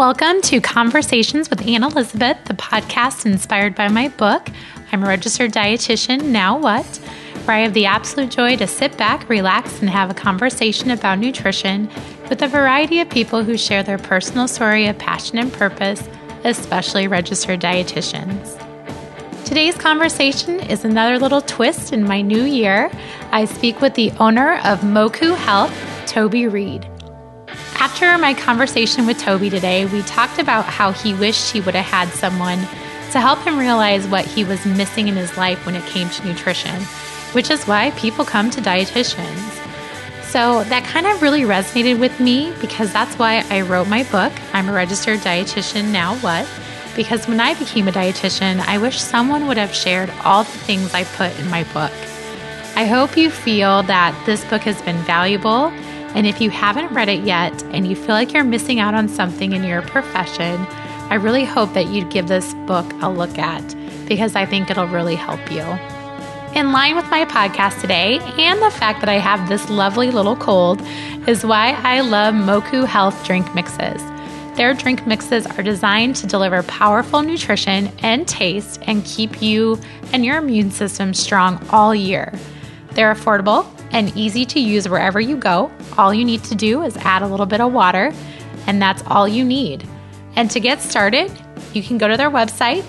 Welcome to Conversations with Anne Elizabeth, the podcast inspired by my book. I'm a registered dietitian, Now What? Where I have the absolute joy to sit back, relax, and have a conversation about nutrition with a variety of people who share their personal story of passion and purpose, especially registered dietitians. Today's conversation is another little twist in my new year. I speak with the owner of Moku Health, Toby Reed. After my conversation with Toby today, we talked about how he wished he would have had someone to help him realize what he was missing in his life when it came to nutrition, which is why people come to dietitians. So that kind of really resonated with me because that's why I wrote my book, I'm a registered dietitian, Now What? Because when I became a dietitian, I wish someone would have shared all the things I put in my book. I hope you feel that this book has been valuable and if you haven't read it yet and you feel like you're missing out on something in your profession, I really hope that you'd give this book a look at because I think it'll really help you. In line with my podcast today and the fact that I have this lovely little cold is why I love Moku Health drink mixes. Their drink mixes are designed to deliver powerful nutrition and taste and keep you and your immune system strong all year. They're affordable and easy to use wherever you go. All you need to do is add a little bit of water, and that's all you need. And to get started, you can go to their website,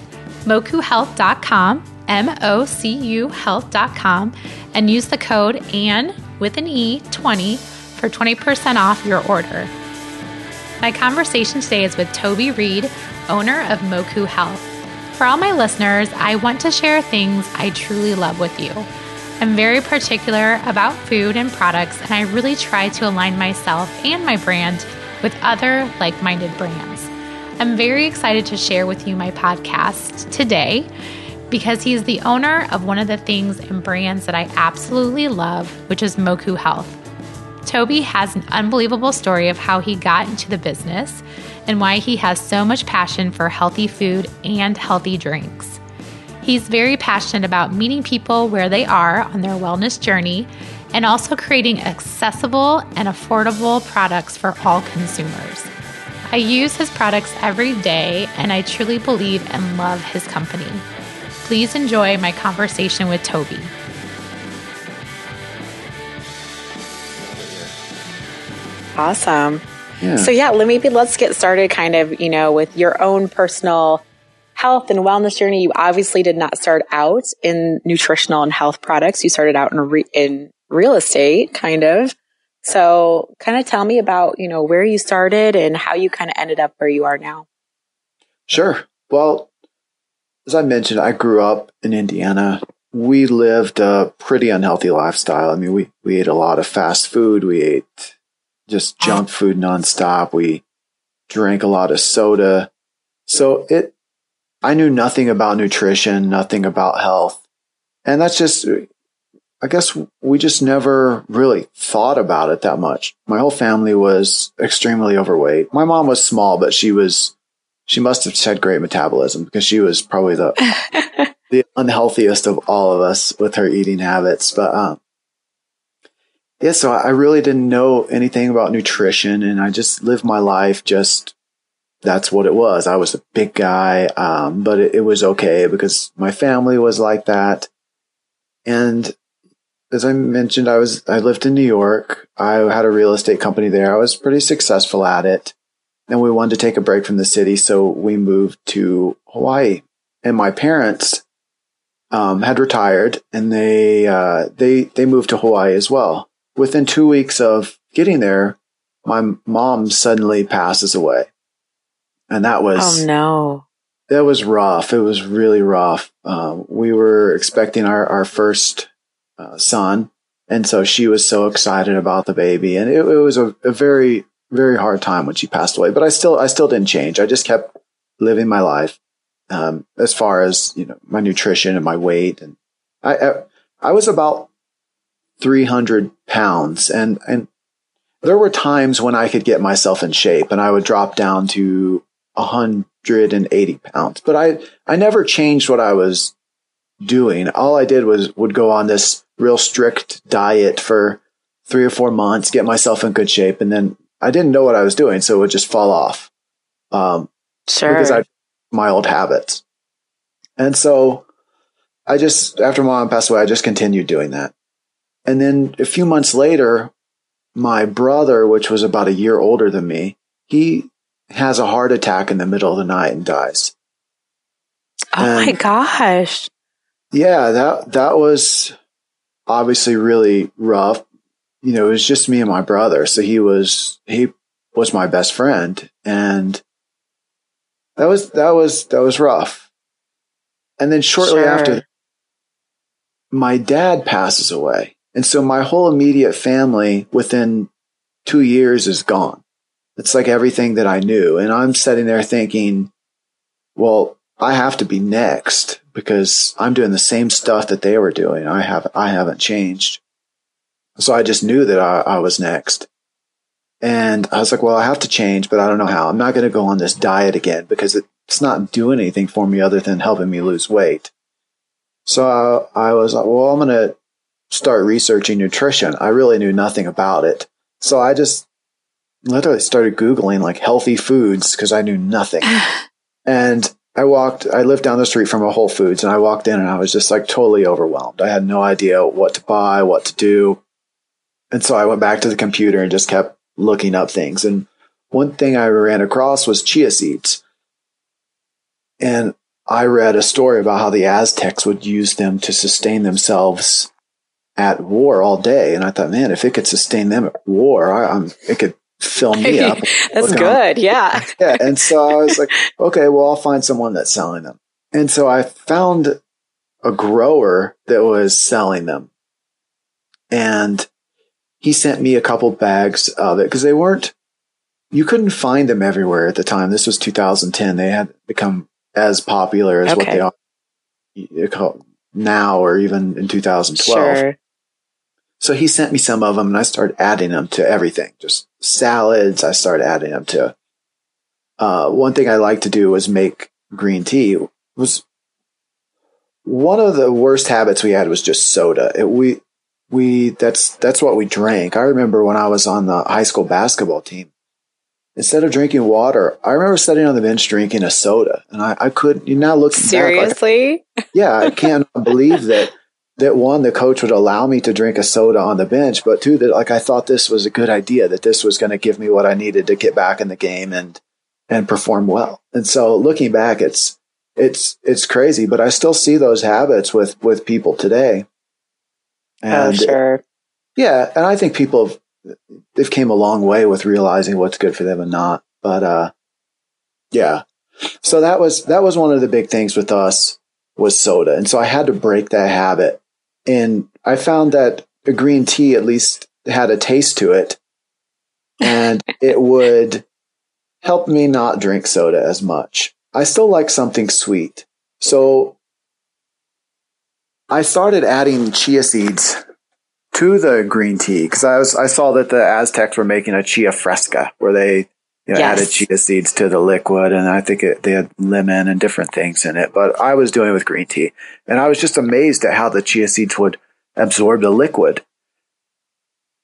mokuhealth.com, M O C U health.com, and use the code ANN with an E 20 for 20% off your order. My conversation today is with Toby Reed, owner of Moku Health. For all my listeners, I want to share things I truly love with you. I'm very particular about food and products, and I really try to align myself and my brand with other like minded brands. I'm very excited to share with you my podcast today because he's the owner of one of the things and brands that I absolutely love, which is Moku Health. Toby has an unbelievable story of how he got into the business and why he has so much passion for healthy food and healthy drinks. He's very passionate about meeting people where they are on their wellness journey and also creating accessible and affordable products for all consumers. I use his products every day and I truly believe and love his company. Please enjoy my conversation with Toby. Awesome. Yeah. So yeah, let maybe let's get started kind of, you know, with your own personal health and wellness journey, you obviously did not start out in nutritional and health products. You started out in re- in real estate, kind of. So, kind of tell me about you know where you started and how you kind of ended up where you are now. Sure. Well, as I mentioned, I grew up in Indiana. We lived a pretty unhealthy lifestyle. I mean, we we ate a lot of fast food. We ate just junk food nonstop. We drank a lot of soda. So it I knew nothing about nutrition, nothing about health. And that's just, I guess we just never really thought about it that much. My whole family was extremely overweight. My mom was small, but she was, she must have had great metabolism because she was probably the, the unhealthiest of all of us with her eating habits. But, um, yeah, so I really didn't know anything about nutrition and I just lived my life just that's what it was. I was a big guy, um, but it, it, was okay because my family was like that. And as I mentioned, I was I lived in New York. I had a real estate company there. I was pretty successful at it, and we wanted to take a break from the city, so we moved to Hawaii. And my parents um, had retired, and they uh, they they moved to Hawaii as well. Within two weeks of getting there, my mom suddenly passes away and that was oh no, that was rough. It was really rough. Uh, we were expecting our our first uh, son, and so she was so excited about the baby, and it, it was a, a, very very hard time when she passed away. But I still I still didn't change. I just kept living my life um, as far as you know my nutrition and my weight, and I I, I was about three hundred pounds, and and there were times when I could get myself in shape and I would drop down to 180 pounds, but I, I never changed what I was doing. All I did was would go on this real strict diet for three or four months, get myself in good shape. And then I didn't know what I was doing. So it would just fall off. Um, Sure. because I my old habits. And so I just after mom passed away, I just continued doing that. And then a few months later, my brother, which was about a year older than me, he has a heart attack in the middle of the night and dies. oh my gosh. Yeah, that that was obviously really rough. You know, it was just me and my brother, so he was he was my best friend, and that was that was that was rough. And then shortly Sure. after, my dad passes away, and so my whole immediate family within two years is gone. It's like everything that I knew, and I'm sitting there thinking, well, I have to be next because I'm doing the same stuff that they were doing. I have I haven't changed. So I just knew that I, I was next. And I was like, well, I have to change, but I don't know how. I'm not going to go on this diet again because it's not doing anything for me other than helping me lose weight. So I, I was like, well, I'm going to start researching nutrition. I really knew nothing about it. So I just literally started Googling like healthy foods because I knew nothing. And I walked, I lived down the street from a Whole Foods and I walked in and I was just like totally overwhelmed. I had no idea what to buy, what to do. And so I went back to the computer and just kept looking up things. And one thing I ran across was chia seeds. And I read a story about how the Aztecs would use them to sustain themselves at war all day. And I thought, man, if it could sustain them at war, I, I'm, it could fill me up. That's good. Yeah. yeah. And so I was like, okay, well, I'll find someone that's selling them. And so I found a grower that was selling them. And he sent me a couple bags of it because they weren't, you couldn't find them everywhere at the time. This was 2010. They had become as popular as what they are now or even in 2012. Sure. So he sent me some of them and I started adding them to everything, just salads. I started adding them to, uh, one thing I like to do was make green tea It was one of the worst habits we had was just soda. It, we, we, that's, that's what we drank. I remember when I was on the high school basketball team, instead of drinking water, I remember sitting on the bench drinking a soda and I, I could, you now looking back, like, Seriously? yeah, I can't believe that that one, the coach would allow me to drink a soda on the bench, but two, that like I thought this was a good idea, that this was going to give me what I needed to get back in the game and and perform well. And so looking back, it's it's it's crazy, but I still see those habits with with people today. oh, sure. yeah, and I think people have they've came a long way with realizing what's good for them and not. But uh yeah. So that was that was one of the big things with us was soda. And so I had to break that habit. And I found that a green tea at least had a taste to it. And it would help me not drink soda as much. I still like something sweet. So I started adding chia seeds to the green tea because I was I saw that the Aztecs were making a chia fresca where they you know, Yes. added chia seeds to the liquid, and I think it, they had lemon and different things in it. But I was doing it with green tea, and I was just amazed at how the chia seeds would absorb the liquid.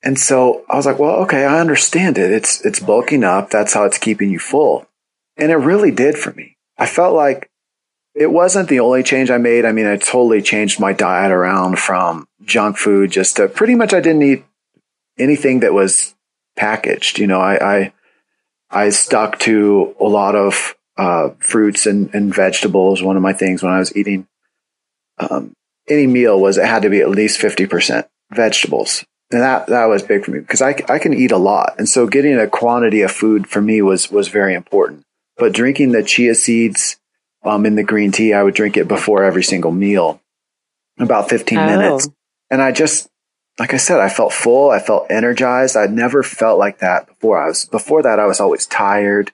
And so I was like, well, okay, I understand it. It's it's bulking up. That's how it's keeping you full, and it really did for me. I felt like it wasn't the only change I made. I mean, I totally changed my diet around from junk food just to pretty much I didn't eat anything that was packaged. You know, I I, I stuck to a lot of uh, fruits and, and vegetables. One of my things when I was eating um, any meal was it had to be at least fifty percent vegetables. And that, that was big for me because I, I can eat a lot. And so getting a quantity of food for me was, was very important. But drinking the chia seeds, um, in the green tea, I would drink it before every single meal, about 15 Oh. minutes. And I just, like I said, I felt full. I felt energized. I'd never felt like that before. I was, before that, I was always tired.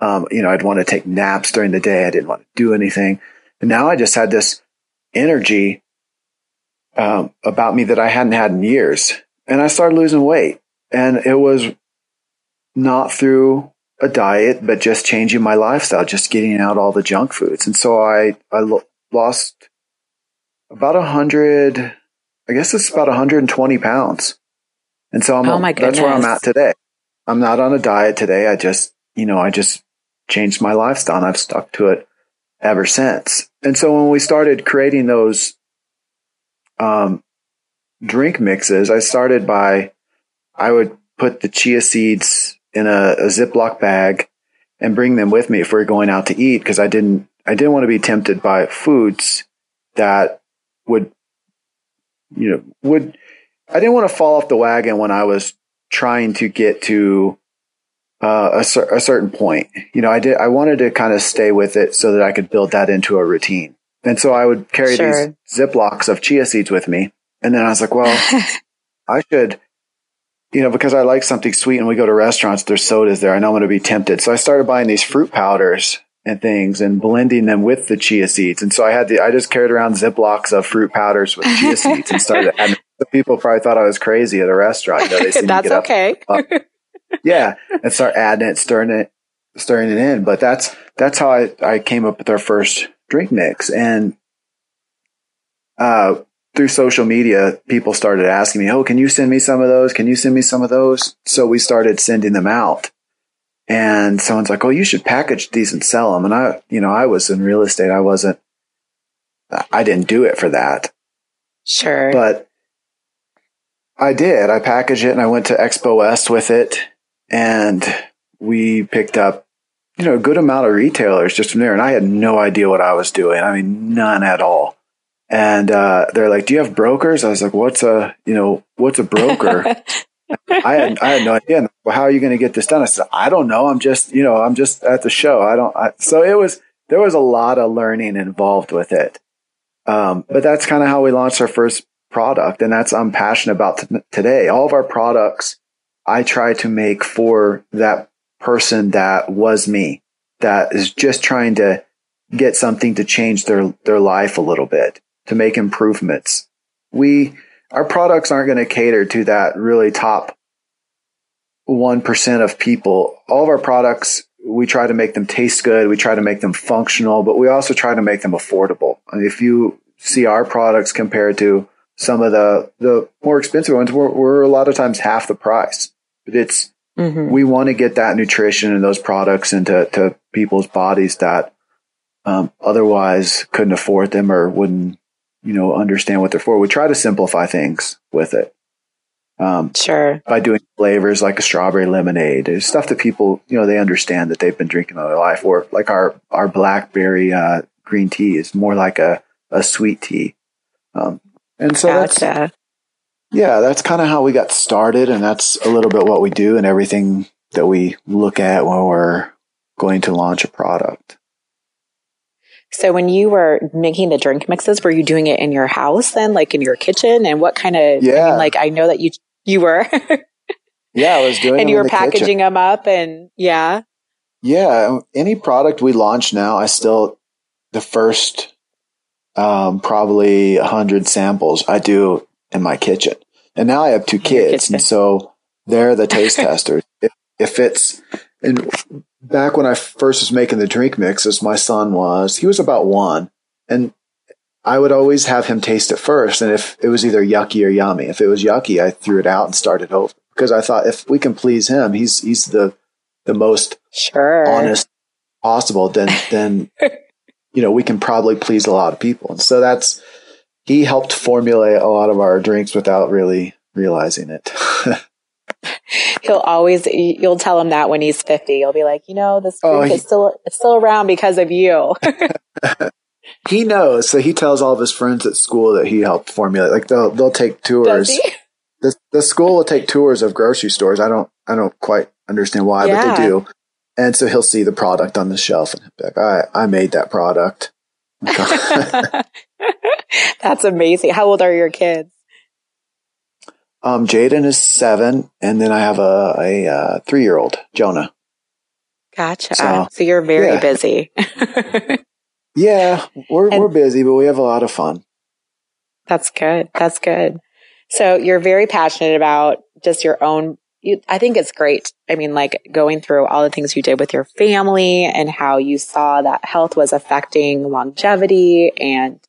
Um, you know, I'd want to take naps during the day. I didn't want to do anything. And now I just had this energy, um, about me that I hadn't had in years. And I started losing weight. And it was not through a diet, but just changing my lifestyle, just getting out all the junk foods. And so I, I lo- lost about a hundred, I guess it's about 120 pounds. And so I'm, Oh my that's where I'm at today. I'm not on a diet today. I just, you know, I just changed my lifestyle and I've stuck to it ever since. And so when we started creating those, um, drink mixes, I started by, I would put the chia seeds in a, a Ziploc bag and bring them with me if we are going out to eat because I didn't, I didn't want to be tempted by foods that would, you know, would, I didn't want to fall off the wagon when I was trying to get to uh, a, a, certain point. You know, I did, I wanted to kind of stay with it so that I could build that into a routine. And so I would carry sure. these Ziplocs of chia seeds with me. And then I was like, well, I should, you know, because I like something sweet and we go to restaurants, there's sodas there. I know I'm going to be tempted. So I started buying these fruit powders and things and blending them with the chia seeds. And so I had the, I just carried around Ziplocs of fruit powders with chia seeds and started adding. People probably thought I was crazy at a restaurant. You know, they That's okay. Up, up, yeah, and start adding it, stirring it, stirring it in. But that's that's how I I came up with our first drink mix, and uh, through social media, people started asking me, "Oh, can you send me some of those? Can you send me some of those?" So we started sending them out. And someone's like, "Oh, you should package these and sell them." And I, you know, I was in real estate. I wasn't. I didn't do it for that. Sure. But I did. I packaged it and I went to Expo West with it and we picked up, you know, a good amount of retailers just from there. And I had no idea what I was doing. I mean, none at all. And uh, they're like, "Do you have brokers?" I was like, "What's a, you know, what's a broker?" I had I had no idea. Well, how are you going to get this done? I said, "I don't know. I'm just, you know, I'm just at the show. I don't." I, so it was there was a lot of learning involved with it. Um, but that's kind of how we launched our first product, and that's I'm passionate about t- today. All of our products I try to make for that person that was me, that is just trying to get something to change their, their life a little bit, to make improvements. We, our products aren't going to cater to that really top 1% of people. All of our products, we try to make them taste good. We try to make them functional, but we also try to make them affordable. And if you see our products compared to some of the, the more expensive ones, we're, we're a lot of times half the price. But it's, mm-hmm. we want to get that nutrition and those products into to people's bodies that um, otherwise couldn't afford them or wouldn't, you know, understand what they're for. We try to simplify things with it. Um, sure. By doing flavors like a strawberry lemonade, it's stuff that people, you know, they understand that they've been drinking all their life. Or like our our blackberry uh, green tea is more like a a sweet tea. Um, and so gotcha. that's yeah, that's kind of how we got started. And that's a little bit what we do and everything that we look at when we're going to launch a product. So when you were making the drink mixes, were you doing it in your house then, like in your kitchen? And what kind of, yeah. I mean, like, I know that you, you were. yeah, I was doing And you were packaging kitchen. them up and yeah. Yeah. Any product we launch now, I still, the first, um, probably a hundred samples I do in my kitchen. And now I have two kids. And so they're the taste testers. If, if it's, and back when I first was making the drink mixes, my son was, he was about one and I would always have him taste it first. And if it was either yucky or yummy, if it was yucky, I threw it out and started over because I thought if we can please him, he's, he's the, the most sure. honest possible, then, then, you know, we can probably please a lot of people. And so that's, he helped formulate a lot of our drinks without really realizing it. He'll always you'll tell him that when he's 50. You'll be like, "You know, this oh, drink oh, he, is still it's still around because of you." he knows. So he tells all of his friends at school that he helped formulate. Like they'll they'll take tours. The the school will take tours of grocery stores. I don't I don't quite understand why, yeah. but they do. And so he'll see the product on the shelf and be like, "I I made that product." Oh That's amazing. How old are your kids? Um, Jaden is seven, and then I have a, a, uh, three year old, Jonah. Gotcha. So, so you're very yeah. busy. yeah, we're, and we're busy, but we have a lot of fun. That's good. That's good. So you're very passionate about just your own. You, I think it's great. I mean, like going through all the things you did with your family and how you saw that health was affecting longevity and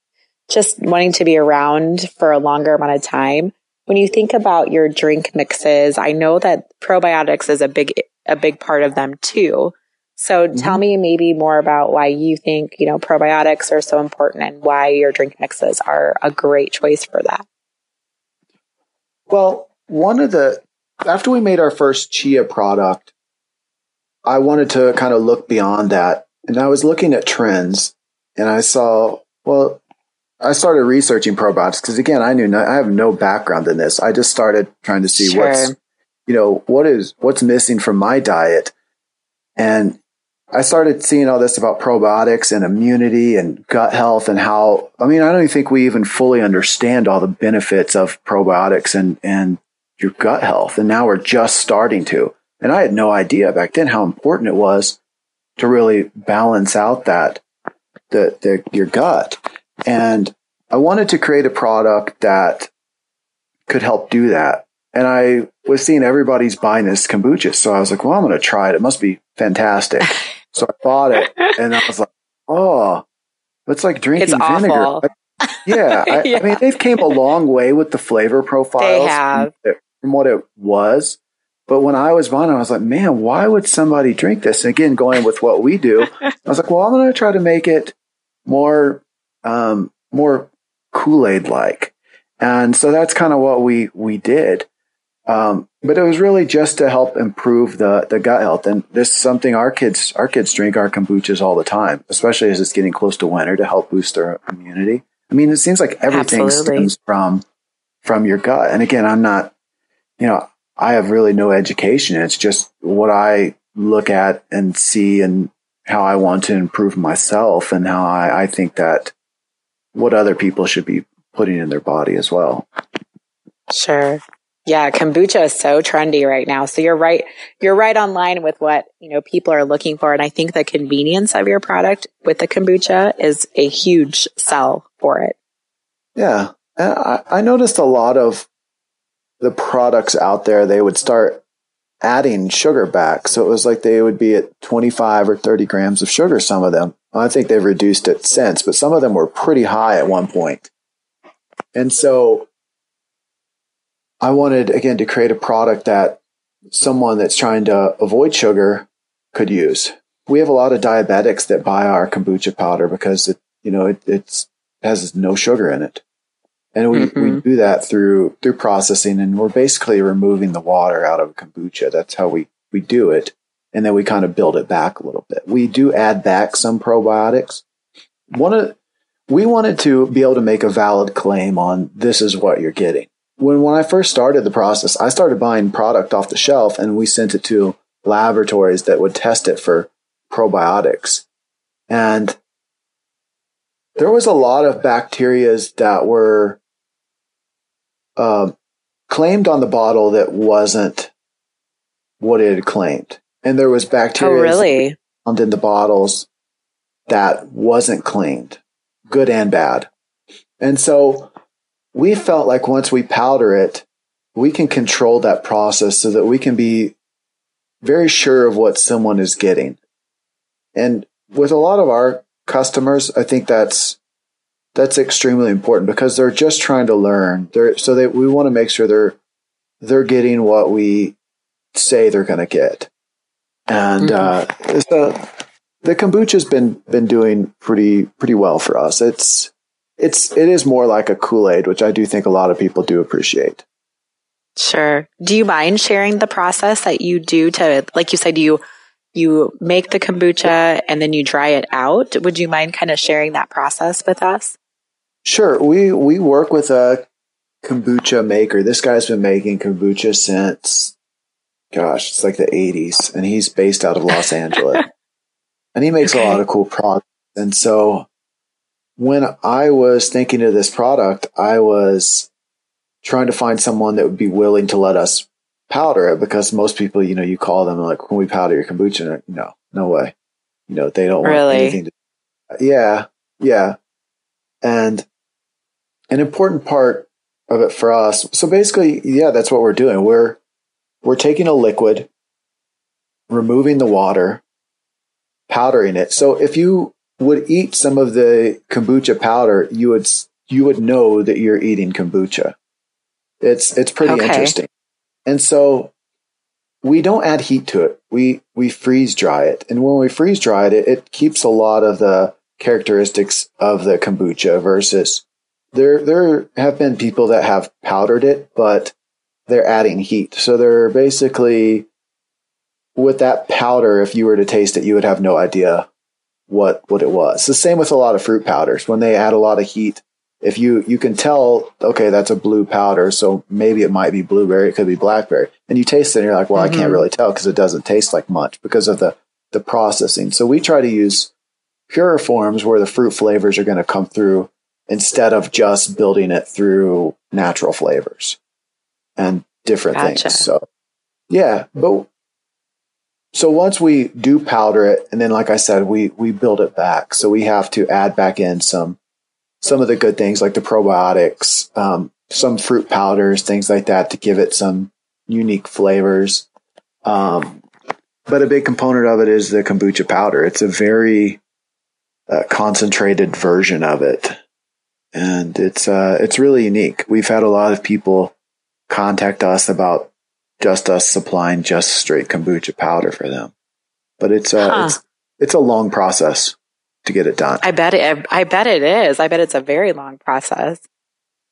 just wanting to be around for a longer amount of time. When you think about your drink mixes, I know that probiotics is a big, a big part of them too. So mm-hmm. tell me maybe more about why you think, you know, probiotics are so important and why your drink mixes are a great choice for that. Well, one of the, after we made our first chia product, I wanted to kind of look beyond that. And I was looking at trends and I saw, well, I started researching probiotics because again, I knew no, I have no background in this. I just started trying to see sure. what's, you know, what is, what's missing from my diet. And I started seeing all this about probiotics and immunity and gut health and how, I mean, I don't even think we even fully understand all the benefits of probiotics and, and your gut health. And now we're just starting to. And I had no idea back then how important it was to really balance out that, the, the, your gut. And I wanted to create a product that could help do that. And I was seeing everybody's buying this kombucha. So I was like, well, I'm going to try it. It must be fantastic. so I bought it and I was like, oh, it's like drinking it's vinegar. yeah, I, yeah. I, mean, they've came a long way with the flavor profiles from, from what it was. But when I was buying it, I was like, man, why would somebody drink this? And again, going with what we do, I was like, well, I'm going to try to make it more, um, more Kool-Aid like. And so that's kind of what we, we did. Um, but it was really just to help improve the, the gut health. And this is something our kids, our kids drink our kombuchas all the time, especially as it's getting close to winter to help boost their immunity. I mean, it seems like everything Absolutely. stems from, from your gut. And again, I'm not, you know, I have really no education. It's just what I look at and see and how I want to improve myself and how I, I think that what other people should be putting in their body as well. Sure. Yeah, kombucha is so trendy right now. So you're right. You're right on line with what, you know, people are looking for. And I think the convenience of your product with the kombucha is a huge sell for it. Yeah. I, I noticed a lot of the products out there, they would start adding sugar back. So it was like they would be at 25 or 30 grams of sugar, some of them. I think they've reduced it since, but some of them were pretty high at one point. And so I wanted, again, to create a product that someone that's trying to avoid sugar could use. We have a lot of diabetics that buy our kombucha powder because it, you know, it it's, has no sugar in it. And we, mm-hmm. we do that through, through processing and we're basically removing the water out of kombucha. That's how we, we do it. And then we kind of build it back a little bit. We do add back some probiotics. One of, we wanted to be able to make a valid claim on this is what you're getting. When, when I first started the process, I started buying product off the shelf and we sent it to laboratories that would test it for probiotics. And there was a lot of bacterias that were uh, claimed on the bottle that wasn't what it had claimed. And there was bacteria oh, really? found in the bottles that wasn't cleaned, good and bad. And so we felt like once we powder it, we can control that process so that we can be very sure of what someone is getting. And with a lot of our customers, I think that's that's extremely important because they're just trying to learn. They're, so they, we want to make sure they're, they're getting what we say they're going to get. And, mm-hmm. uh, so the kombucha's been, been doing pretty, pretty well for us. It's, it's, it is more like a Kool-Aid, which I do think a lot of people do appreciate. Sure. Do you mind sharing the process that you do to, like you said, you, you make the kombucha and then you dry it out. Would you mind kind of sharing that process with us? Sure. We we work with a kombucha maker. This guy's been making kombucha since gosh, it's like the 80s and he's based out of Los Angeles. and he makes okay. a lot of cool products. And so when I was thinking of this product, I was trying to find someone that would be willing to let us powder it because most people, you know, you call them like, can we powder your kombucha? No, no way. You know, they don't want really? anything to, yeah, yeah. And an important part of it for us. So basically, yeah, that's what we're doing. We're we're taking a liquid, removing the water, powdering it. So if you would eat some of the kombucha powder, you would you would know that you're eating kombucha. It's it's pretty okay. interesting. And so we don't add heat to it. We we freeze dry it, and when we freeze dry it, it, it keeps a lot of the characteristics of the kombucha. Versus there there have been people that have powdered it, but they're adding heat, so they're basically with that powder. If you were to taste it, you would have no idea what what it was. The same with a lot of fruit powders. When they add a lot of heat, if you you can tell, okay, that's a blue powder, so maybe it might be blueberry, it could be blackberry, and you taste it, and you're like, well, mm-hmm. I can't mm-hmm. really tell because it doesn't taste like much because of the the processing. So we try to use purer forms where the fruit flavors are going to come through instead of just building it through natural flavors and different gotcha. things. So yeah, but so once we do powder it, and then like I said, we we build it back. So we have to add back in some some of the good things like the probiotics, um, some fruit powders, things like that to give it some unique flavors. Um, but a big component of it is the kombucha powder. It's a very uh, concentrated version of it, and it's uh, it's really unique. We've had a lot of people contact us about just us supplying just straight kombucha powder for them, but it's a, huh. it's it's a long process to get it done. I bet it. I bet it is. I bet it's a very long process.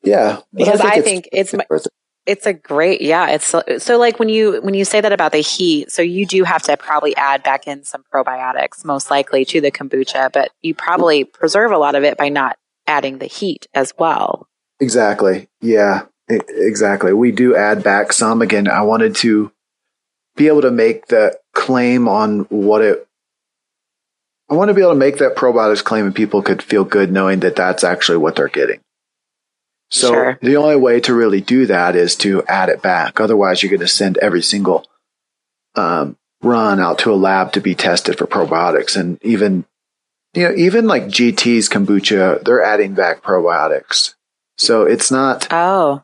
Yeah, because I think, I it's, think it's, it's it's a great yeah it's so, so, like when you when you say that about the heat so you do have to probably add back in some probiotics most likely to the kombucha but you probably preserve a lot of it by not adding the heat as well exactly yeah exactly we do add back some again i wanted to be able to make the claim on what it I want to be able to make that probiotics claim and people could feel good knowing that that's actually what they're getting. So sure. the only way to really do that is to add it back. Otherwise, you're going to send every single um, run out to a lab to be tested for probiotics. And even, you know, even like GT's kombucha, they're adding back probiotics. So it's not. Oh.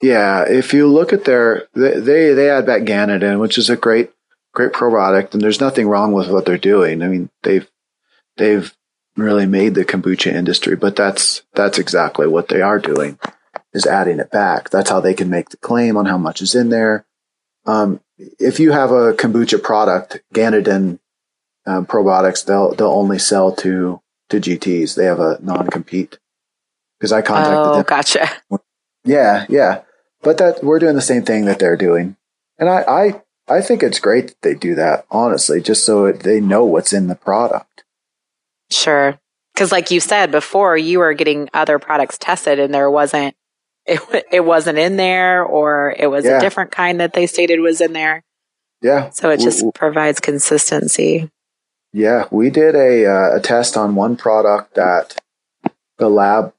Yeah. If you look at their, they, they, add back Ganeden, which is a great, great probiotic. And there's nothing wrong with what they're doing. I mean, they've they've really made the kombucha industry, but that's that's exactly what they are doing is adding it back. That's how they can make the claim on how much is in there. Um, if you have a kombucha product, Ganeden um, probiotics, they'll they'll only sell to to GTs. They have a non compete because I contacted oh, them. Gotcha. Yeah, yeah, but that we're doing the same thing that they're doing, and I I I think it's great that they do that. Honestly, just so it, they know what's in the product. Sure. Because, like you said before, you were getting other products tested and there wasn't, it, it wasn't in there or it was yeah. a different kind that they stated was in there. Yeah. So it just we, provides consistency. Yeah. We did a, uh, a test on one product that the lab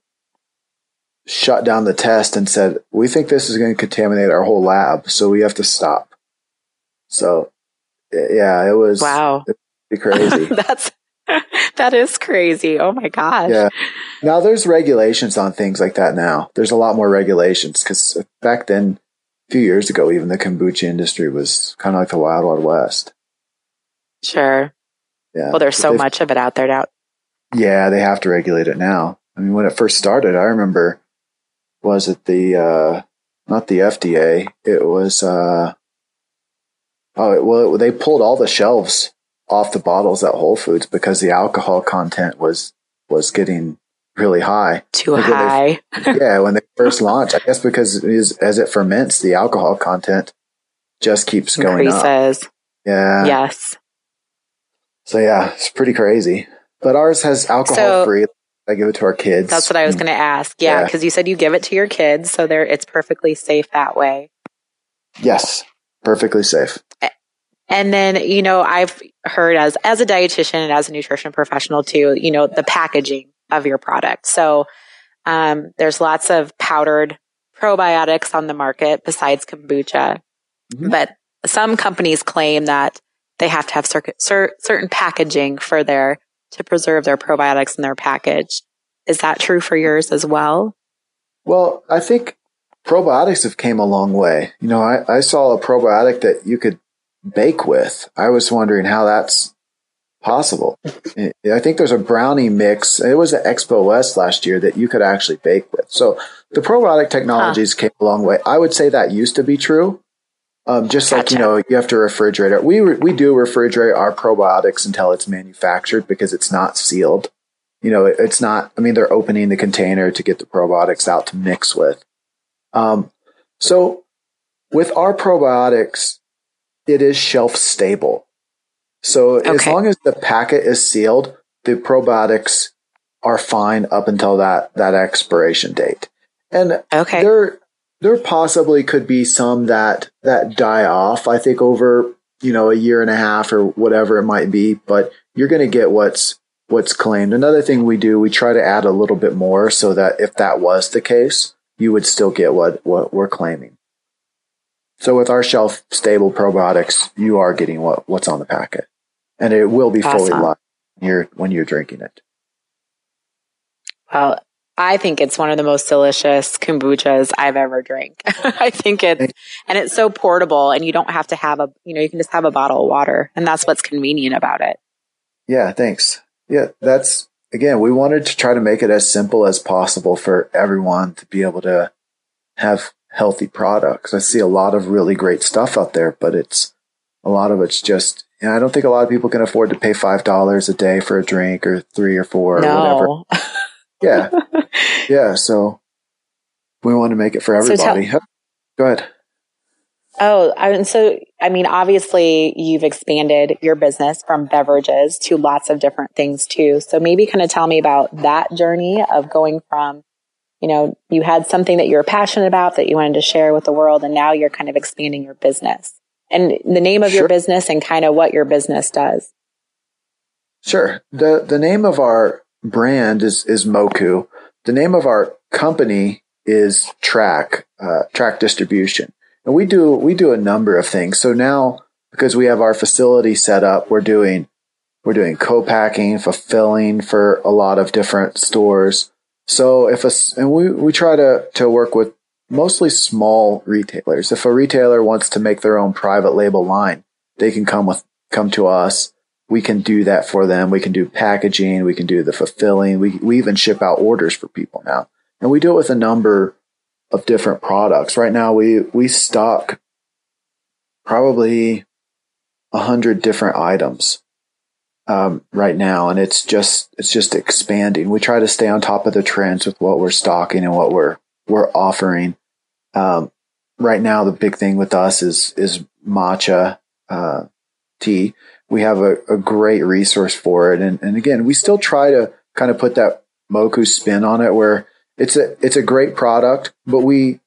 shut down the test and said, we think this is going to contaminate our whole lab. So we have to stop. So yeah, it was, wow. It was crazy. That's, that is crazy. Oh my gosh. Yeah. Now there's regulations on things like that now. There's a lot more regulations because back then, a few years ago, even the kombucha industry was kind of like the wild, wild west. Sure. Yeah. Well, there's so much of it out there now. Yeah, they have to regulate it now. I mean, when it first started, I remember, was it the, uh, not the FDA, it was, uh, oh, well, they pulled all the shelves off the bottles at Whole Foods because the alcohol content was was getting really high. Too high. They, yeah, when they first launched, I guess because it is, as it ferments, the alcohol content just keeps going Increases. up. Yeah. Yes. So yeah, it's pretty crazy. But ours has alcohol so, free. I give it to our kids. That's what I was going to ask. Yeah, because yeah. you said you give it to your kids, so there it's perfectly safe that way. Yes, perfectly safe. And then, you know, I've heard as, as a dietitian and as a nutrition professional too, you know, the packaging of your product. So, um, there's lots of powdered probiotics on the market besides kombucha, mm-hmm. but some companies claim that they have to have cer- cer- certain packaging for their, to preserve their probiotics in their package. Is that true for yours as well? Well, I think probiotics have came a long way. You know, I, I saw a probiotic that you could bake with. I was wondering how that's possible. I think there's a brownie mix. It was at Expo West last year that you could actually bake with. So the probiotic technologies huh. came a long way. I would say that used to be true. Um, just gotcha. like, you know, you have to refrigerate it. We, we do refrigerate our probiotics until it's manufactured because it's not sealed. You know, it, it's not, I mean, they're opening the container to get the probiotics out to mix with. Um, so with our probiotics, it is shelf stable. So okay. as long as the packet is sealed, the probiotics are fine up until that, that expiration date. And okay. there, there possibly could be some that, that die off, I think over, you know, a year and a half or whatever it might be, but you're going to get what's, what's claimed. Another thing we do, we try to add a little bit more so that if that was the case, you would still get what, what we're claiming. So with our shelf stable probiotics, you are getting what, what's on the packet and it will be awesome. fully live when you're, when you're drinking it. Well, I think it's one of the most delicious kombuchas I've ever drank. I think it's, and it's so portable and you don't have to have a, you know, you can just have a bottle of water and that's what's convenient about it. Yeah. Thanks. Yeah. That's again, we wanted to try to make it as simple as possible for everyone to be able to have healthy products. I see a lot of really great stuff out there, but it's a lot of it's just, know, I don't think a lot of people can afford to pay $5 a day for a drink or three or four no. or whatever. yeah. Yeah. So we want to make it for everybody. So tell- Go ahead. Oh, and so, I mean, obviously you've expanded your business from beverages to lots of different things too. So maybe kind of tell me about that journey of going from, you know, you had something that you were passionate about that you wanted to share with the world and now you're kind of expanding your business and the name of sure. your business and kind of what your business does. Sure. The, the name of our brand is, is Moku. The name of our company is Track, uh, Track Distribution. And we do, we do a number of things. So now, because we have our facility set up, we're doing, we're doing co-packing, fulfilling for a lot of different stores. So if a, and we, we try to, to work with mostly small retailers. If a retailer wants to make their own private label line, they can come with, come to us. We can do that for them. We can do packaging. We can do the fulfilling. We, we even ship out orders for people now. And we do it with a number of different products. Right now we, we stock probably a hundred different items. Um, right now, and it's just it's just expanding. We try to stay on top of the trends with what we're stocking and what we're we're offering. Um, right now, the big thing with us is is matcha uh, tea. We have a, a great resource for it, and and again, we still try to kind of put that Moku spin on it, where it's a it's a great product, but we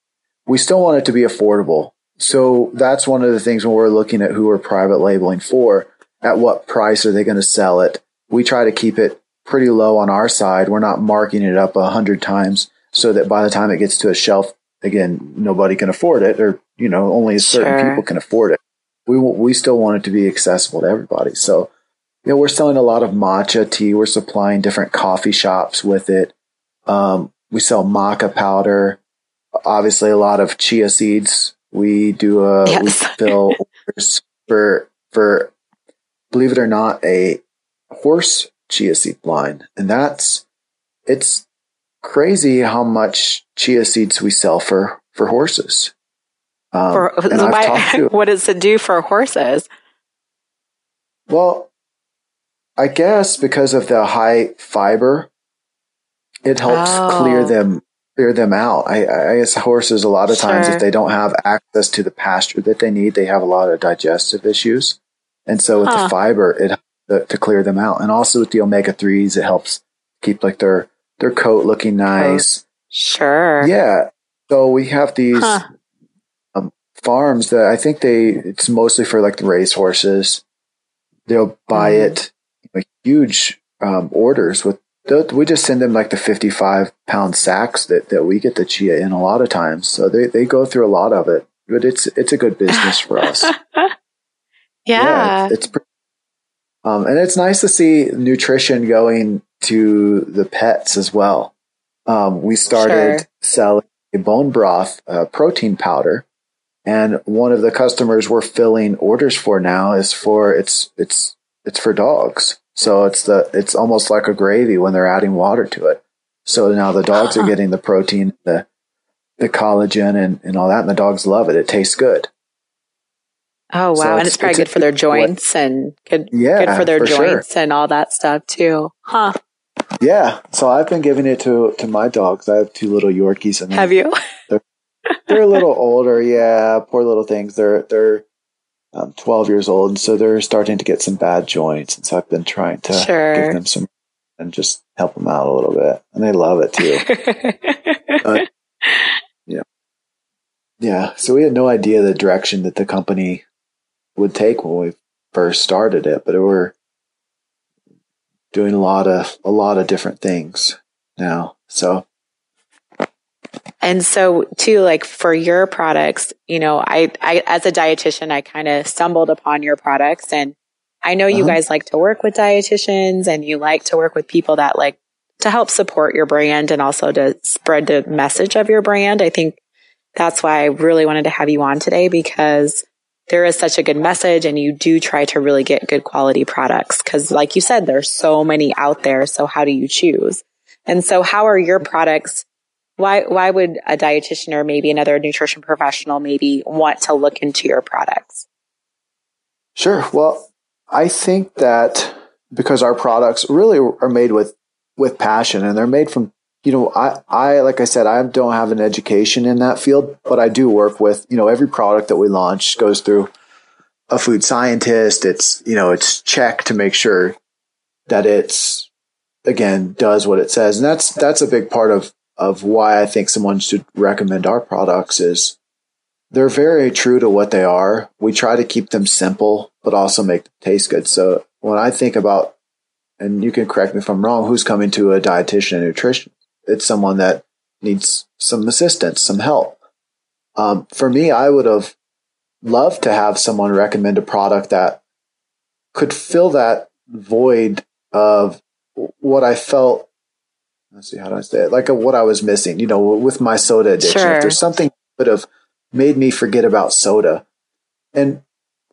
we still want it to be affordable. So that's one of the things when we're looking at who we're private labeling for, at what price are they going to sell it? We try to keep it pretty low on our side. We're not marking it up a hundred times so that by the time it gets to a shelf, again, nobody can afford it or, you know, only certain sure. people can afford it. We, we still want it to be accessible to everybody. So, you know, we're selling a lot of matcha tea. We're supplying different coffee shops with it. Um, we sell maca powder. Obviously, a lot of chia seeds. We do a yes. we fill orders for for believe it or not a horse chia seed line, and that's it's crazy how much chia seeds we sell for for horses. Um, for, why, what does it do for horses? Well, I guess because of the high fiber it helps oh. clear them clear them out. I, I guess horses a lot of times sure. if they don't have access to the pasture that they need, they have a lot of digestive issues, and so with huh. the fiber, it to, to clear them out, and also with the omega threes, it helps keep like their their coat looking nice. Sure. Yeah. So we have these huh. Farms that I think they it's mostly for like the race horses. They'll buy mm. it like huge um, orders with we just send them like the 55 pound sacks that, that we get the chia in a lot of times. So they, they go through a lot of it, but it's, it's a good business for us. yeah. yeah. It's, it's um, and it's nice to see nutrition going to the pets as well. Um, we started sure. selling a bone broth uh, protein powder and one of the customers we're filling orders for now is for it's it's it's for dogs so it's the it's almost like a gravy when they're adding water to it. So now the dogs are getting the protein, the the collagen and, and all that, and the dogs love it. It tastes good. Oh wow, so and it's, it's probably it's good for their joints and good, yeah, good for their for joints sure. and all that stuff too, huh? Yeah. So I've been giving it to to my dogs. I have two little Yorkies, and have you? They're, they're a little older. Yeah, poor little things. They're they're um, 12 years old, so they're starting to get some bad joints. And so I've been trying to sure. give them some and just help them out a little bit, and they love it too. uh, yeah, yeah. So we had no idea the direction that the company would take when we first started it, but we're doing a lot of a lot of different things now. So and so too, like for your products, you know, I, I, as a dietitian, I kind of stumbled upon your products and I know you uh-huh. guys like to work with dietitians and you like to work with people that like to help support your brand and also to spread the message of your brand. I think that's why I really wanted to have you on today because there is such a good message and you do try to really get good quality products. Cause like you said, there's so many out there. So how do you choose? And so how are your products? Why, why would a dietitian or maybe another nutrition professional maybe want to look into your products? Sure. Well, I think that because our products really are made with, with passion and they're made from you know, I, I, like I said, I don't have an education in that field, but I do work with, you know, every product that we launch goes through a food scientist. It's, you know, it's checked to make sure that it's, again, does what it says. And that's, that's a big part of, of why I think someone should recommend our products is they're very true to what they are. We try to keep them simple, but also make them taste good. So when I think about, and you can correct me if I'm wrong, who's coming to a dietitian and nutrition it's someone that needs some assistance, some help. Um, for me, I would have loved to have someone recommend a product that could fill that void of what I felt. Let's see, how do I say it? Like a, what I was missing, you know, with my soda addiction. Sure. If there's something that would have made me forget about soda. And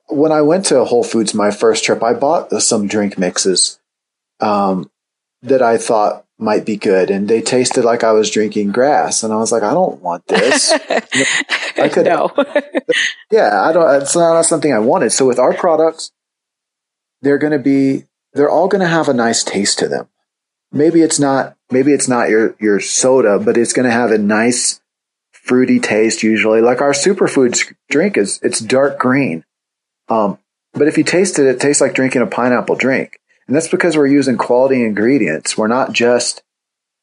when I went to Whole Foods my first trip, I bought some drink mixes um, that I thought might be good. And they tasted like I was drinking grass. And I was like, I don't want this. I could, no. yeah, I don't, it's not something I wanted. So with our products, they're going to be, they're all going to have a nice taste to them. Maybe it's not, maybe it's not your, your soda, but it's going to have a nice fruity taste usually. Like our superfoods drink is, it's dark green. Um, but if you taste it, it tastes like drinking a pineapple drink. And that's because we're using quality ingredients. We're not just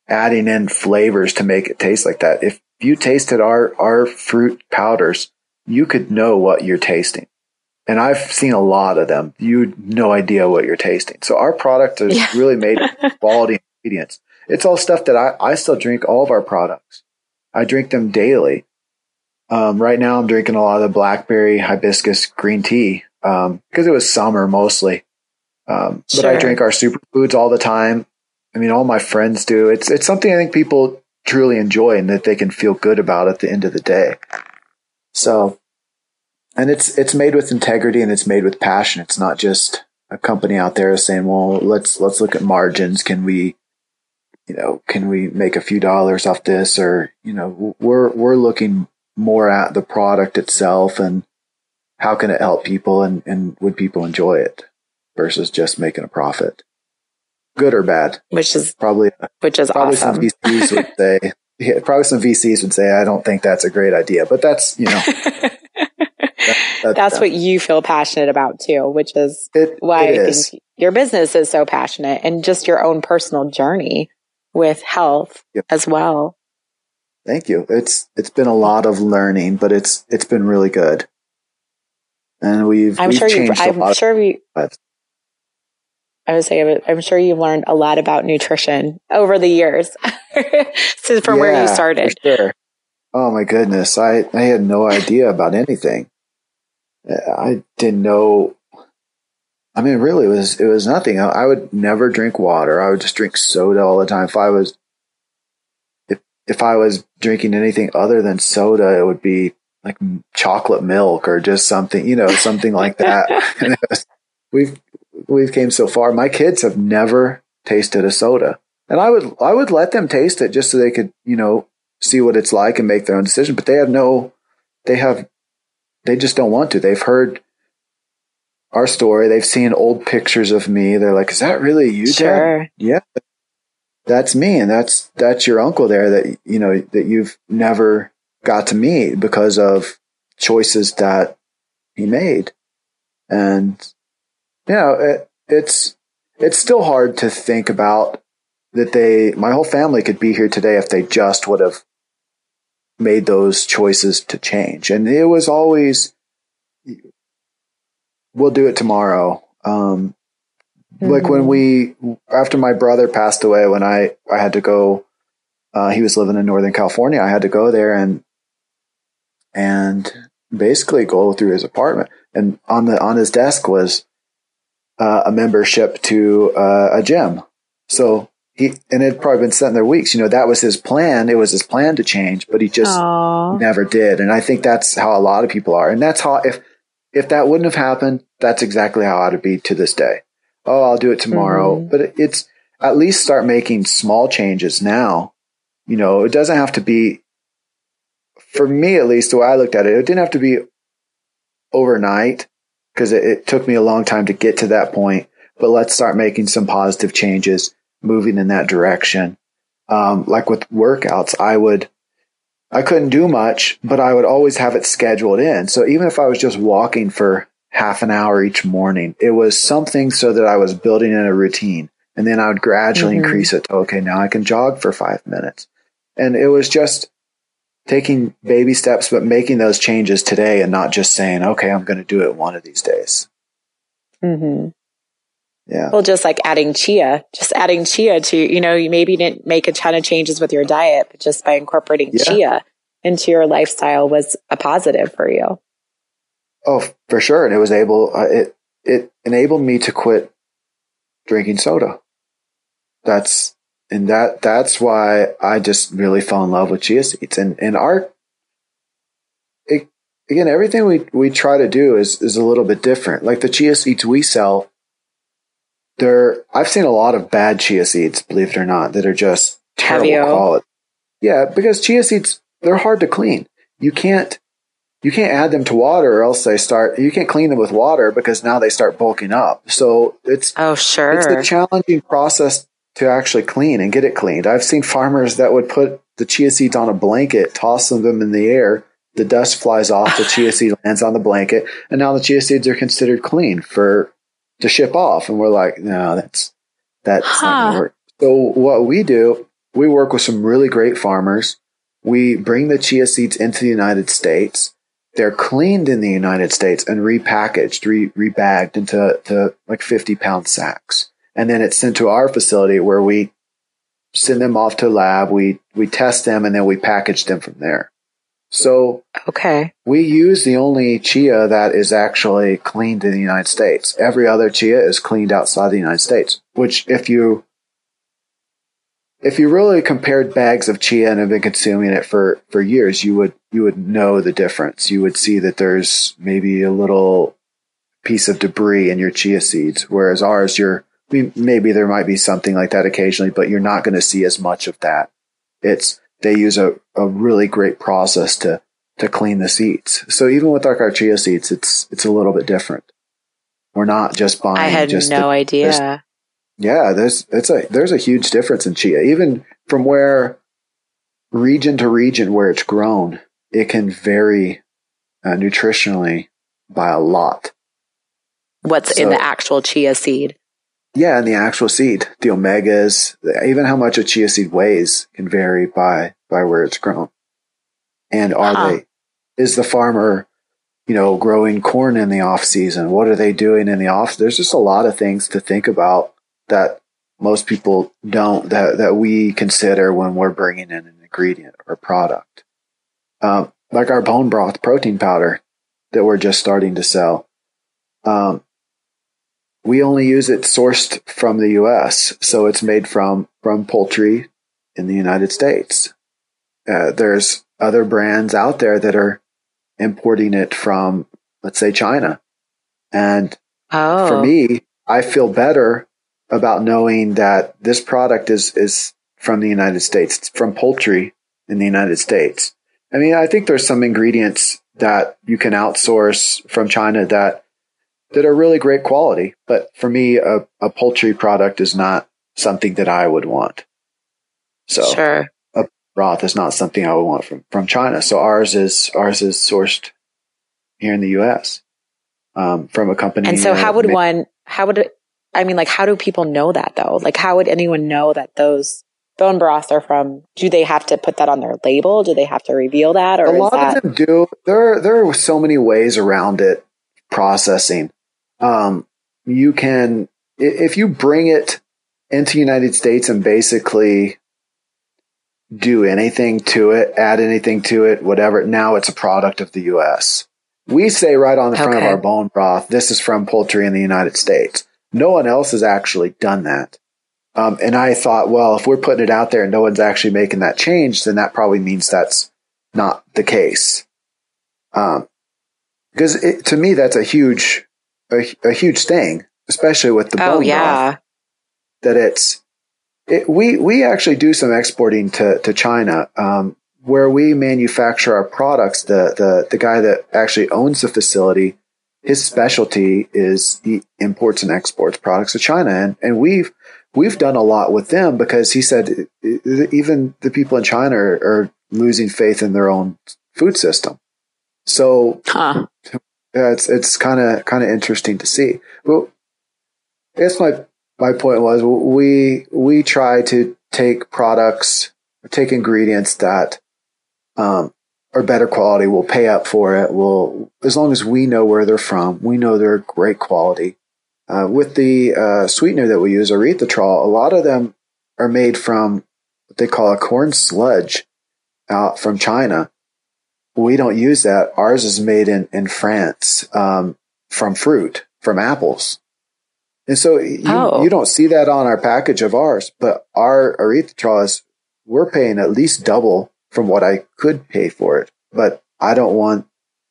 adding in flavors to make it taste like that. If you tasted our, our fruit powders, you could know what you're tasting. And I've seen a lot of them. You no idea what you're tasting. So our product is yeah. really made of quality ingredients. It's all stuff that I, I still drink all of our products. I drink them daily. Um, right now I'm drinking a lot of the blackberry hibiscus green tea, um, because it was summer mostly. Um, but. I drink our superfoods all the time. I mean, all my friends do. It's it's something I think people truly enjoy and that they can feel good about at the end of the day. So, and it's it's made with integrity and it's made with passion. It's not just a company out there saying, "Well, let's let's look at margins. Can we, you know, can we make a few dollars off this?" Or you know, we're we're looking more at the product itself and how can it help people and and would people enjoy it versus just making a profit. Good or bad. Which is probably, which is probably awesome. some VCs would say, yeah, probably some VCs would say, I don't think that's a great idea, but that's, you know, that, that, that's what you feel passionate about too, which is it, why it I think your business is so passionate and just your own personal journey with health yep. as well. Thank you. It's, it's been a lot of learning, but it's, it's been really good. And we've, I'm we've sure you, I'm sure we, I would say I'm sure you've learned a lot about nutrition over the years since from yeah, where you started. sure. Oh my goodness. I, I had no idea about anything. I didn't know. I mean, really, it was, it was nothing. I, I would never drink water. I would just drink soda all the time. If I was, if, if I was drinking anything other than soda, it would be like chocolate milk or just something, you know, something like that. we've we've came so far. My kids have never tasted a soda. And I would I would let them taste it just so they could, you know, see what it's like and make their own decision. But they have no they have they just don't want to. They've heard our story. They've seen old pictures of me. They're like, "Is that really you, Sure. Dad?" Yeah, that's me, and that's that's your uncle there that you know that you've never got to meet because of choices that he made, and you know it, it's it's still hard to think about that they my whole family could be here today if they just would have made those choices to change, and it was always we'll do it tomorrow. Um, like when we after my brother passed away when i i had to go uh, he was living in northern california. I had to go there and and basically go through his apartment. And on the on his desk was uh, a membership to uh, a gym. So he and it had probably been sitting there weeks. You know that was his plan. It was his plan to change but he just Aw. never did. And i think that's how a lot of people are. And that's how if if that wouldn't have happened that's exactly how i'd be to this day oh, I'll do it tomorrow. Mhm. But it's at least start making small changes now. You know, it doesn't have to be, for me at least, the way I looked at it, it didn't have to be overnight because it, it took me a long time to get to that point. But let's start making some positive changes, moving in that direction. Um, like with workouts, I would, I couldn't do much, but I would always have it scheduled in. So even if I was just walking for half an hour each morning. It was something so that I was building in a routine. And then I would gradually Mhm. increase it to, okay, now I can jog for five minutes. And it was just taking baby steps, but making those changes today and not just saying, okay, I'm going to do it one of these days. hmm Yeah. Well, just like adding chia, just adding chia to, you know, you maybe didn't make a ton of changes with your diet, but just by incorporating Yeah. chia into your lifestyle was a positive for you. Oh, for sure. And it was able, uh, it, it enabled me to quit drinking soda. That's, and that, that's why I just really fell in love with chia seeds and, and our, it, again, everything we, we try to do is, is a little bit different. Like the chia seeds we sell, they're, I've seen a lot of bad chia seeds, believe it or not, that are just terrible quality. Yeah, because chia seeds, they're hard to clean. You can't, you can't add them to water or else they start, you can't clean them with water because now they start bulking up. So it's, Oh, sure. it's a challenging process to actually clean and get it cleaned. I've seen farmers that would put the chia seeds on a blanket, toss them in the air, the dust flies off, the chia seed lands on the blanket, and now the chia seeds are considered clean for to ship off. And we're like, no, that's that's not Huh. gonna work. So what we do, we work with some really great farmers. We bring the chia seeds into the United States. They're cleaned in the United States and repackaged, re- rebagged into to like 50 pound sacks. And then it's sent to our facility where we send them off to lab. We, we test them and then we package them from there. So okay. we use the only chia that is actually cleaned in the United States. Every other chia is cleaned outside the United States, which if you if you really compared bags of chia and have been consuming it for, for years, you would you would know the difference. You would see that there's maybe a little piece of debris in your chia seeds, whereas ours, you're maybe there might be something like that occasionally, but you're not going to see as much of that. It's they use a, a really great process to to clean the seeds. So even with like our chia seeds, it's it's a little bit different. We're not just buying I had just no the- idea. yeah, there's it's a there's a huge difference in chia. Even from where region to region where it's grown, it can vary uh, nutritionally by a lot. What's in the actual chia seed? Yeah, and the actual seed, the omegas, even how much a chia seed weighs can vary by by where it's grown. And are Huh. they is the farmer, you know, growing corn in the off season? What are they doing in the off? There's just a lot of things to think about that most people don't that that we consider when we're bringing in an ingredient or product. Um, like our bone broth protein powder that we're just starting to sell. Um, we only use it sourced from the U.S., so it's made from from poultry in the United States. Uh, there's other brands out there that are importing it from, let's say, China, and Oh, for me, I feel better about knowing that this product is is from the United States. It's from poultry in the United States. I mean, I think there's some ingredients that you can outsource from China that that are really great quality. But for me, a, a poultry product is not something that I would want. So sure. a broth is not something I would want from, from China. So ours is, ours is sourced here in the U.S. Um, from a company. And so how would one, how would, I mean, like, how do people know that though? Like, how would anyone know that those bone broths are from? Do they have to put that on their label? Do they have to reveal that? Or a lot that- of them do. There, there are so many ways around it processing. Um, you can, if you bring it into United States and basically do anything to it, add anything to it, whatever, now it's a product of the U.S. We say right on the front Okay. of our bone broth, this is from poultry in the United States. No one else has actually done that. Um, and I thought, well, if we're putting it out there and no one's actually making that change, then that probably means that's not the case. Um, because to me, that's a huge, a, a huge thing, especially with the oh, bone broth that it's it, we we actually do some exporting to to China um, where we manufacture our products. The the the guy that actually owns the facility, his specialty is he imports and exports products to China, and and we've we've done a lot with them because he said even the people in China are, are losing faith in their own food system. So Huh. Yeah, it's it's kind of kind of interesting to see. Well, I guess my my point was we we try to take products, take ingredients that um, are better quality. We'll pay up for it. We'll as long as we know where they're from, we know they're great quality. Uh, with the uh, sweetener that we use, erythritol, a lot of them are made from what they call a corn sludge out from China we don't use that. Ours is made in, in France um, from fruit, from apples. And so you, Oh. you don't see that on our package of ours, but our erythritol is, we're paying at least double from what I could pay for it. But I don't want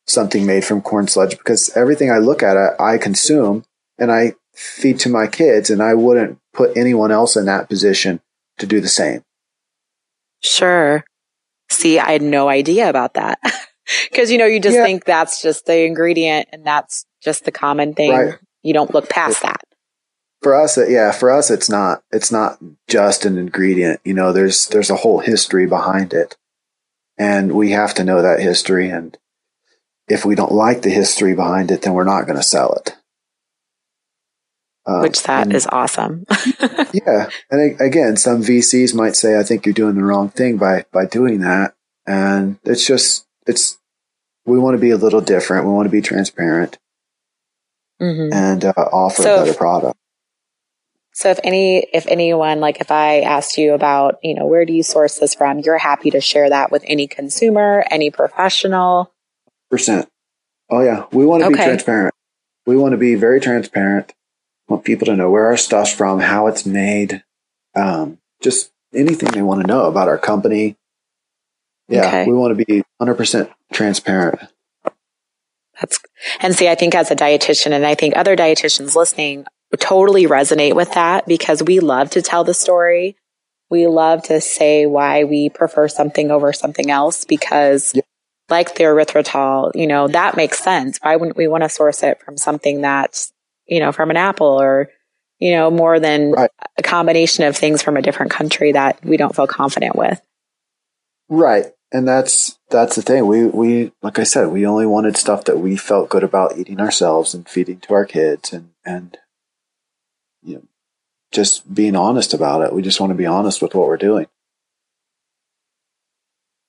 something made from corn sludge because everything I look at, I, I consume and I feed to my kids and I wouldn't put anyone else in that position to do the same. Sure. See, I had no idea about that. Cause you know, you just Yeah. think that's just the ingredient and that's just the common thing. Right. You don't look past that. for us yeah for us it's not it's not just an ingredient you know there's there's a whole history behind it and we have to know that history and if we don't like the history behind it then we're not going to sell it Um, Which that and- is awesome. yeah and again some vcs might say i think you're doing the wrong thing by by doing that and it's just it's we want to be a little different we want to be transparent hmm and uh, offer So a better if- product So if any, if anyone, like if I asked you about, you know, where do you source this from? You're happy to share that with any consumer, any professional. percent. Oh yeah, we want to be transparent. We want to be very transparent. Want people to know where our stuff's from, how it's made, um, just anything they want to know about our company. Yeah, Okay. we want to be 100% transparent. That's, and see, I think as a dietitian and I think other dietitians listening totally resonate with that because we love to tell the story. We love to say why we prefer something over something else because Yeah. like the erythritol, you know, that makes sense. Why wouldn't we want to source it from something that's, you know, from an apple or, you know, more than Right. a combination of things from a different country that we don't feel confident with? Right. And that's that's the thing. We we like I said, we only wanted stuff that we felt good about eating ourselves and feeding to our kids and and you know just being honest about it. We just want to be honest with what we're doing.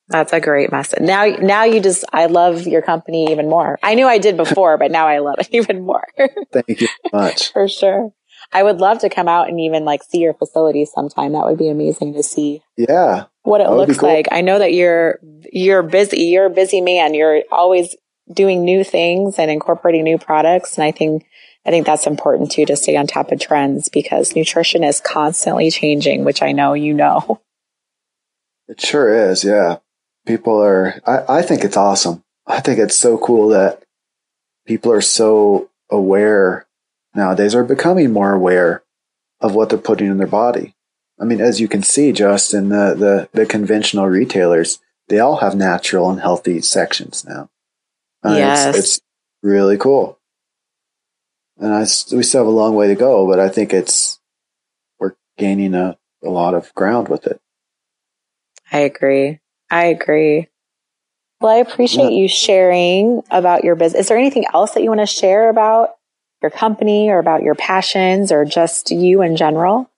That's a great message. Now, now you just, I love your company even more. I knew I did before, but now I love it even more Thank you so much. for sure. I would love to come out and even like see your facility sometime. That would be amazing to see Yeah. what it That would be looks cool. like. I know that you're, you're busy. You're a busy man. You're always doing new things and incorporating new products. And I think, I think that's important too to stay on top of trends because nutrition is constantly changing, which I know you know. It sure is, yeah. People are, I, I think it's awesome. I think it's so cool that people are so aware nowadays, are becoming more aware of what they're putting in their body. I mean, as you can see, just in the, the, the conventional retailers, they all have natural and healthy sections now. Uh, Yes. It's, it's really cool. and I we still have a long way to go, but I think it's we're gaining a, a lot of ground with it. I agree. I agree. Well, I appreciate yeah. you sharing about your business. Is there anything else that you want to share about your company or about your passions or just you in general?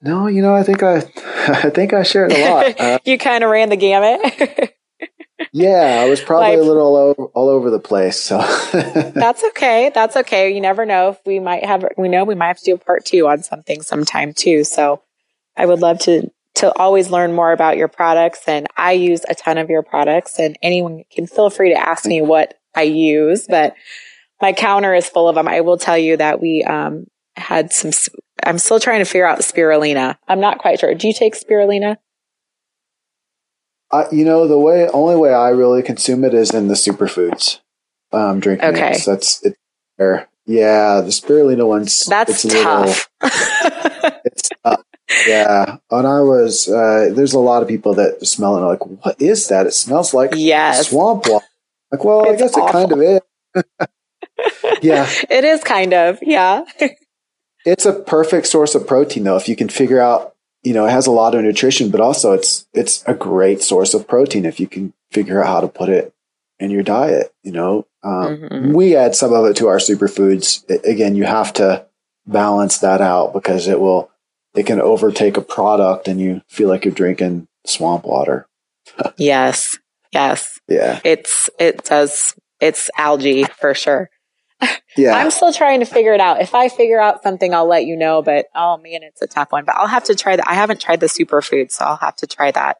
No, you know, I think I, I think I shared a lot. Uh, you kind of ran the gamut. yeah, I was probably like, a little all over, all over the place. So that's okay. That's okay. You never know if we might have, we know we might have to do a part two on something sometime too. So I would love to, to always learn more about your products. And I use a ton of your products and anyone can feel free to ask me what I use, but my counter is full of them. I will tell you that we, um, had some, I'm still trying to figure out spirulina. I'm not quite sure. Do you take spirulina? Uh, you know, the way only way I really consume it is in the superfoods. Um, drinking okay. it. So that's it. There. Yeah, the spirulina ones. That's it's tough. Little, it's tough. Yeah, and I was. Uh, there's a lot of people that smell it. like, what is that? It smells like yes. swamp water. Like, well, it's I guess awful. it kind of is. yeah, it is kind of. Yeah. it's a perfect source of protein, though. If you can figure out you know, it has a lot of nutrition, but also it's it's a great source of protein if you can figure out how to put it in your diet. You know, um, mm-hmm. we add some of it to our superfoods. Again, you have to balance that out because it will it can overtake a product and you feel like you're drinking swamp water. yes. Yes. Yeah. It's it does it's algae for sure. Yeah. I'm still trying to figure it out. If I figure out something, I'll let you know. But oh man, it's a tough one. But I'll have to try that. I haven't tried the superfood, so I'll have to try that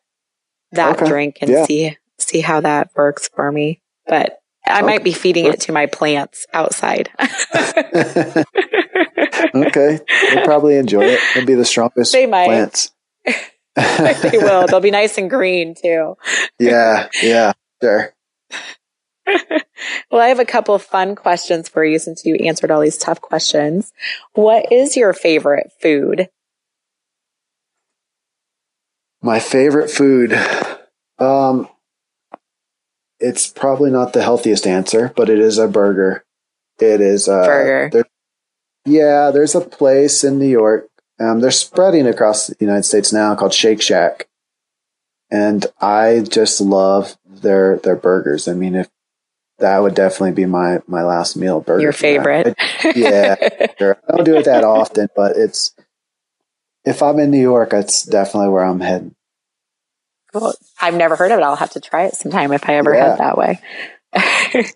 that okay. drink and yeah. see see how that works for me. But I okay. might be feeding it to my plants outside. okay, they'll probably enjoy it. They'll be the strongest they might. plants. they will. They'll be nice and green too. yeah, yeah, sure. well, I have a couple of fun questions for you since you answered all these tough questions. What is your favorite food? My favorite food. Um, it's probably not the healthiest answer, but it is a burger. It is a burger. There, yeah, there's a place in New York. Um, they're spreading across the United States now called Shake Shack, and I just love their their burgers. I mean, if that would definitely be my my last meal burger. Your favorite? I, yeah, sure. I don't do it that often, but it's if I'm in New York, it's definitely where I'm heading. Cool. I've never heard of it. I'll have to try it sometime if I ever yeah. head that way.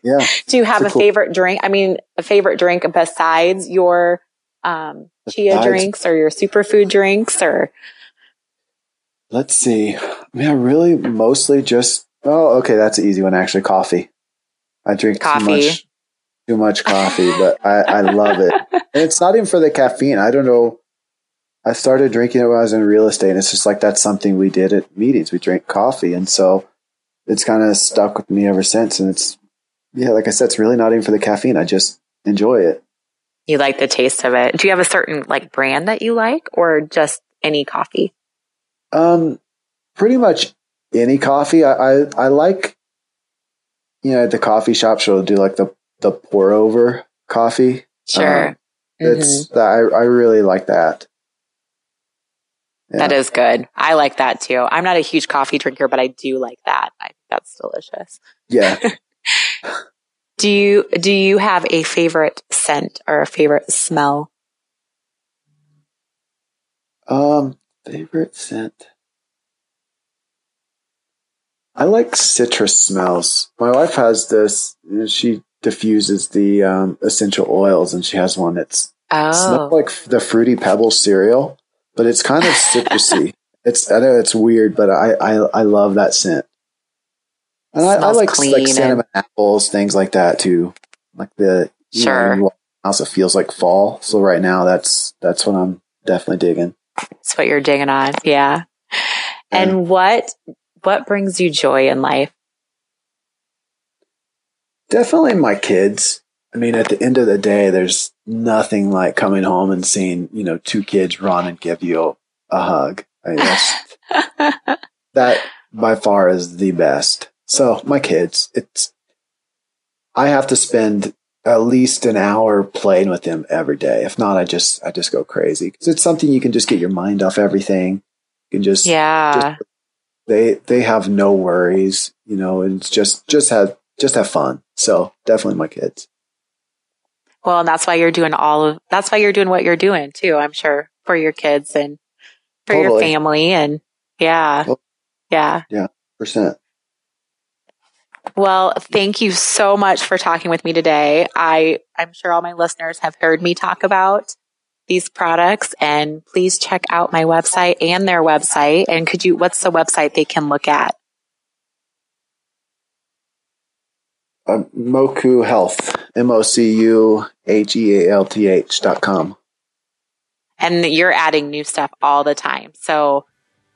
Yeah. Do you have a, cool. favorite drink? I mean, a favorite drink besides your um, chia besides, drinks or your superfood drinks or? Let's see. I mean, I really mostly just, oh, okay. That's an easy one. Actually, coffee. I drink coffee. too much too much coffee, but I, I love it. And it's not even for the caffeine. I don't know. I started drinking it when I was in real estate, and it's just like that's something we did at meetings. We drank coffee, and so it's kind of stuck with me ever since. And it's yeah, like I said, it's really not even for the caffeine. I just enjoy it. You like the taste of it. Do you have a certain like brand that you like, or just any coffee? Um, pretty much any coffee. I I, I like you know, at the coffee shop, she'll do like the, the pour over coffee. Sure. Um, mm-hmm. It's that I, I really like that. Yeah. That is good. I like that too. I'm not a huge coffee drinker, but I do like that. I that's delicious. Yeah. do you do you have a favorite scent or a favorite smell? Um, favorite scent. I like citrus smells. My wife has this. She diffuses the um, essential oils, and she has one that's oh. smells like the fruity pebbles cereal, but it's kind of citrusy. it's I know it's weird, but I I, I love that scent. And I, I, like like cinnamon and... apples, things like that too. Like the sure. Know, also feels like fall. So right now, that's that's what I'm definitely digging. That's what you're digging on, yeah. And what what brings you joy in life? Definitely my kids. I mean, at the end of the day, there's nothing like coming home and seeing, you know, two kids run and give you a hug. I mean, that's, that by far is the best. So my kids, it's, I have to spend at least an hour playing with them every day. If not, I just I just go crazy because it's something you can just get your mind off everything. You can just yeah. Just, they they have no worries, you know, and it's just just have just have fun. So definitely my kids. Well, and that's why you're doing all of that's why you're doing what you're doing too. I'm sure for your kids and for totally. your family and yeah, yeah, yeah, percent. Well, thank you so much for talking with me today. I, I'm sure all my listeners have heard me talk about these products and please check out my website and their website. And could you, what's the website they can look at? Uh, Mocu Health, M O C U H E A L T H dot com. And you're adding new stuff all the time. So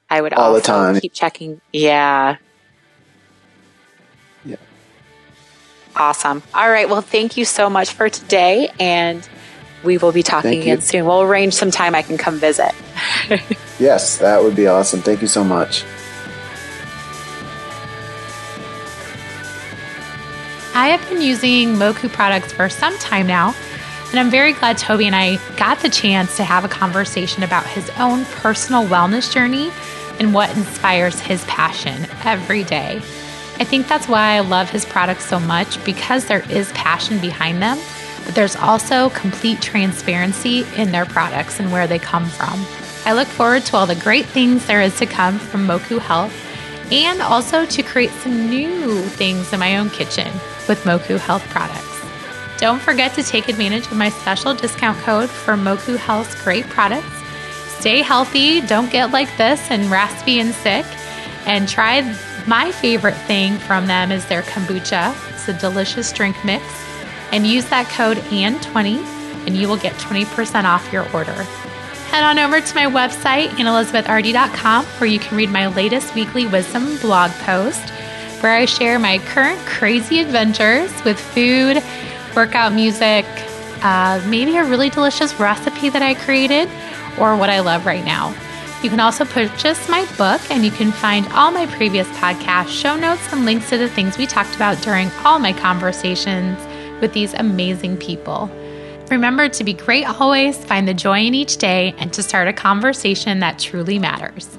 I would all the time. keep checking. Yeah. Yeah. Awesome. All right. Well, thank you so much for today. And we will be talking again soon. We'll arrange some time I can come visit. yes, that would be awesome. Thank you so much. I have been using Mocu products for some time now, and I'm very glad Toby and I got the chance to have a conversation about his own personal wellness journey and what inspires his passion every day. I think that's why I love his products so much because there is passion behind them, but there's also complete transparency in their products and where they come from. I look forward to all the great things there is to come from Mocu Health and also to create some new things in my own kitchen with Mocu Health products. Don't forget to take advantage of my special discount code for Mocu Health's great products. Stay healthy, don't get like this and raspy and sick, and try my favorite thing from them is their kombucha. It's a delicious drink mix. And use that code AND20 and you will get 20% off your order. Head on over to my website, annelizabethardy.com, where you can read my latest weekly wisdom blog post, where I share my current crazy adventures with food, workout music, uh, maybe a really delicious recipe that I created, or what I love right now. You can also purchase my book, and you can find all my previous podcast show notes and links to the things we talked about during all my conversations with these amazing people. Remember to be great always, find the joy in each day, and to start a conversation that truly matters.